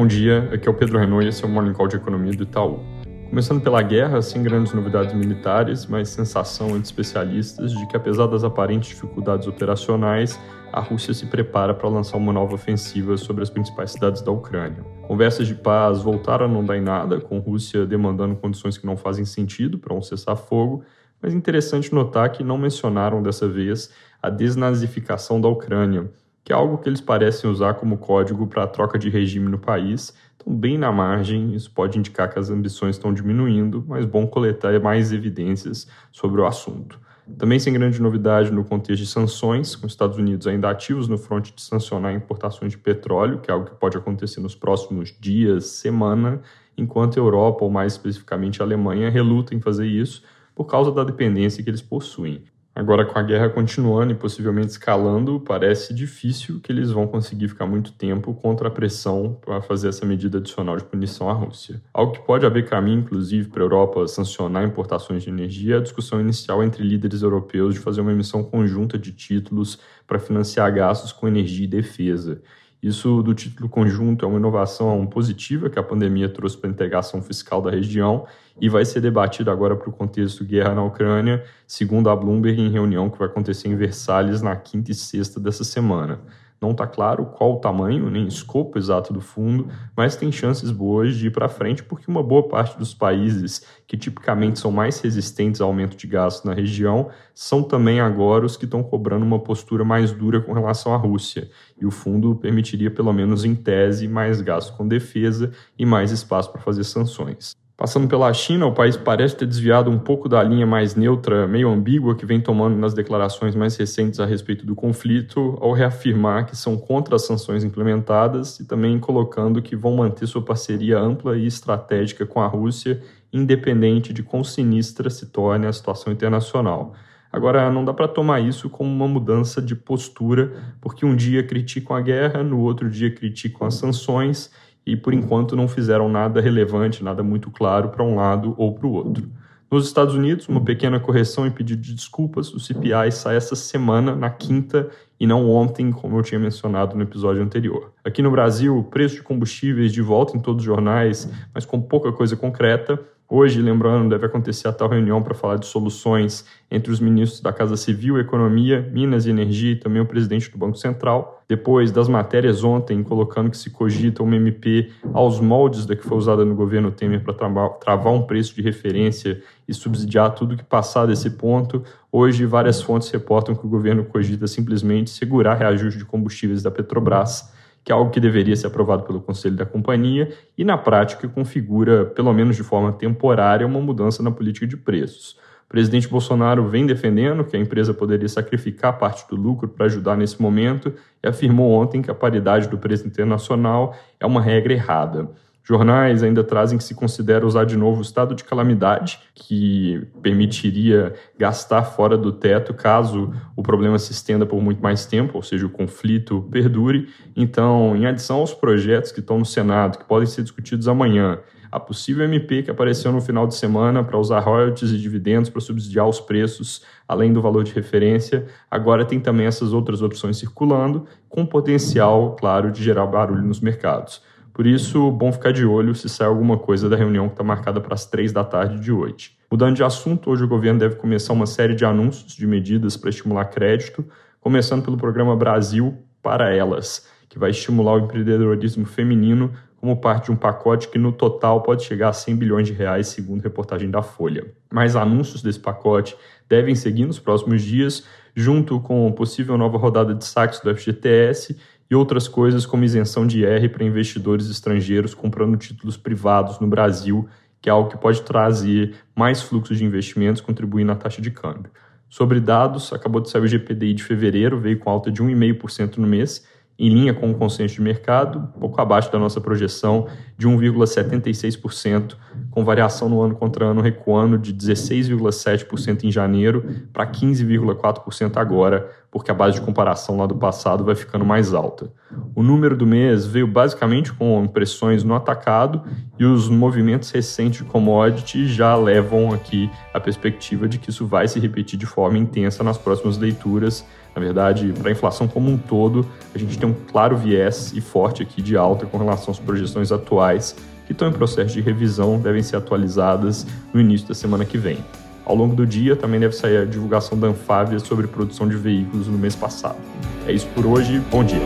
Bom dia, aqui é o Pedro Renault e esse é o Morning Call de Economia do Itaú. Começando pela guerra, sem grandes novidades militares, mas sensação entre especialistas de que, apesar das aparentes dificuldades operacionais, a Rússia se prepara para lançar uma nova ofensiva sobre as principais cidades da Ucrânia. Conversas de paz voltaram a não dar em nada, com Rússia demandando condições que não fazem sentido para um cessar-fogo, mas interessante notar que não mencionaram dessa vez a desnazificação da Ucrânia, que é algo que eles parecem usar como código para a troca de regime no país. Então, bem na margem, isso pode indicar que as ambições estão diminuindo, mas bom coletar mais evidências sobre o assunto. Também sem grande novidade no contexto de sanções, com os Estados Unidos ainda ativos no fronte de sancionar importações de petróleo, que é algo que pode acontecer nos próximos dias, semana, enquanto a Europa, ou mais especificamente a Alemanha, reluta em fazer isso por causa da dependência que eles possuem. Agora, com a guerra continuando e possivelmente escalando, parece difícil que eles vão conseguir ficar muito tempo contra a pressão para fazer essa medida adicional de punição à Rússia. Algo que pode abrir caminho, inclusive, para a Europa sancionar importações de energia é a discussão inicial entre líderes europeus de fazer uma emissão conjunta de títulos para financiar gastos com energia e defesa. Isso do título conjunto é uma inovação positiva que a pandemia trouxe para a integração fiscal da região e vai ser debatido agora para o contexto guerra na Ucrânia, segundo a Bloomberg, em reunião que vai acontecer em Versalhes na quinta e sexta dessa semana. Não está claro qual o tamanho nem escopo exato do fundo, mas tem chances boas de ir para frente porque uma boa parte dos países que tipicamente são mais resistentes ao aumento de gastos na região são também agora os que estão cobrando uma postura mais dura com relação à Rússia. E o fundo permitiria, pelo menos em tese, mais gastos com defesa e mais espaço para fazer sanções. Passando pela China, o país parece ter desviado um pouco da linha mais neutra, meio ambígua, que vem tomando nas declarações mais recentes a respeito do conflito, ao reafirmar que são contra as sanções implementadas e também colocando que vão manter sua parceria ampla e estratégica com a Rússia, independente de quão sinistra se torne a situação internacional. Agora, não dá para tomar isso como uma mudança de postura, porque um dia criticam a guerra, no outro dia criticam as sanções e por enquanto não fizeram nada relevante, nada muito claro para um lado ou para o outro. Nos Estados Unidos, uma pequena correção em pedido de desculpas, o CPI sai essa semana, na quinta, e não ontem, como eu tinha mencionado no episódio anterior. Aqui no Brasil, o preço de combustíveis de volta em todos os jornais, mas com pouca coisa concreta. Hoje, lembrando, deve acontecer a tal reunião para falar de soluções entre os ministros da Casa Civil, Economia, Minas e Energia e também o presidente do Banco Central. Depois das matérias ontem, colocando que se cogita uma MP aos moldes da que foi usada no governo Temer para travar um preço de referência e subsidiar tudo que passar desse ponto. Hoje, várias fontes reportam que o governo cogita simplesmente segurar reajuste de combustíveis da Petrobras que é algo que deveria ser aprovado pelo conselho da companhia e, na prática, configura, pelo menos de forma temporária, uma mudança na política de preços. O presidente Bolsonaro vem defendendo que a empresa poderia sacrificar parte do lucro para ajudar nesse momento e afirmou ontem que a paridade do preço internacional é uma regra errada. Jornais ainda trazem que se considera usar de novo o estado de calamidade, que permitiria gastar fora do teto caso o problema se estenda por muito mais tempo, ou seja, o conflito perdure. Então, em adição aos projetos que estão no Senado, que podem ser discutidos amanhã, a possível MP que apareceu no final de semana para usar royalties e dividendos para subsidiar os preços, além do valor de referência, agora tem também essas outras opções circulando, com potencial, claro, de gerar barulho nos mercados. Por isso, bom ficar de olho se sai alguma coisa da reunião que está marcada para as três da tarde de hoje. Mudando de assunto, hoje o governo deve começar uma série de anúncios de medidas para estimular crédito, começando pelo programa Brasil para Elas, que vai estimular o empreendedorismo feminino como parte de um pacote que no total pode chegar a 100 bilhões de reais, segundo reportagem da Folha. Mais anúncios desse pacote devem seguir nos próximos dias, junto com possível nova rodada de saques do FGTS e outras coisas como isenção de IR para investidores estrangeiros comprando títulos privados no Brasil, que é algo que pode trazer mais fluxos de investimentos, contribuir na taxa de câmbio. Sobre dados, acabou de sair o GPDI de fevereiro, veio com alta de 1,5% no mês, em linha com o consenso de mercado, pouco abaixo da nossa projeção de 1,76%, com variação no ano contra ano recuando de 16,7% em janeiro para 15,4% agora, porque a base de comparação lá do passado vai ficando mais alta. O número do mês veio basicamente com impressões no atacado e os movimentos recentes de commodity já levam aqui a perspectiva de que isso vai se repetir de forma intensa nas próximas leituras, Na verdade, para a inflação como um todo, a gente tem um claro viés e forte aqui de alta com relação às projeções atuais, que estão em processo de revisão, devem ser atualizadas no início da semana que vem. Ao longo do dia também deve sair a divulgação da Anfávia sobre produção de veículos no mês passado. É isso por hoje, bom dia.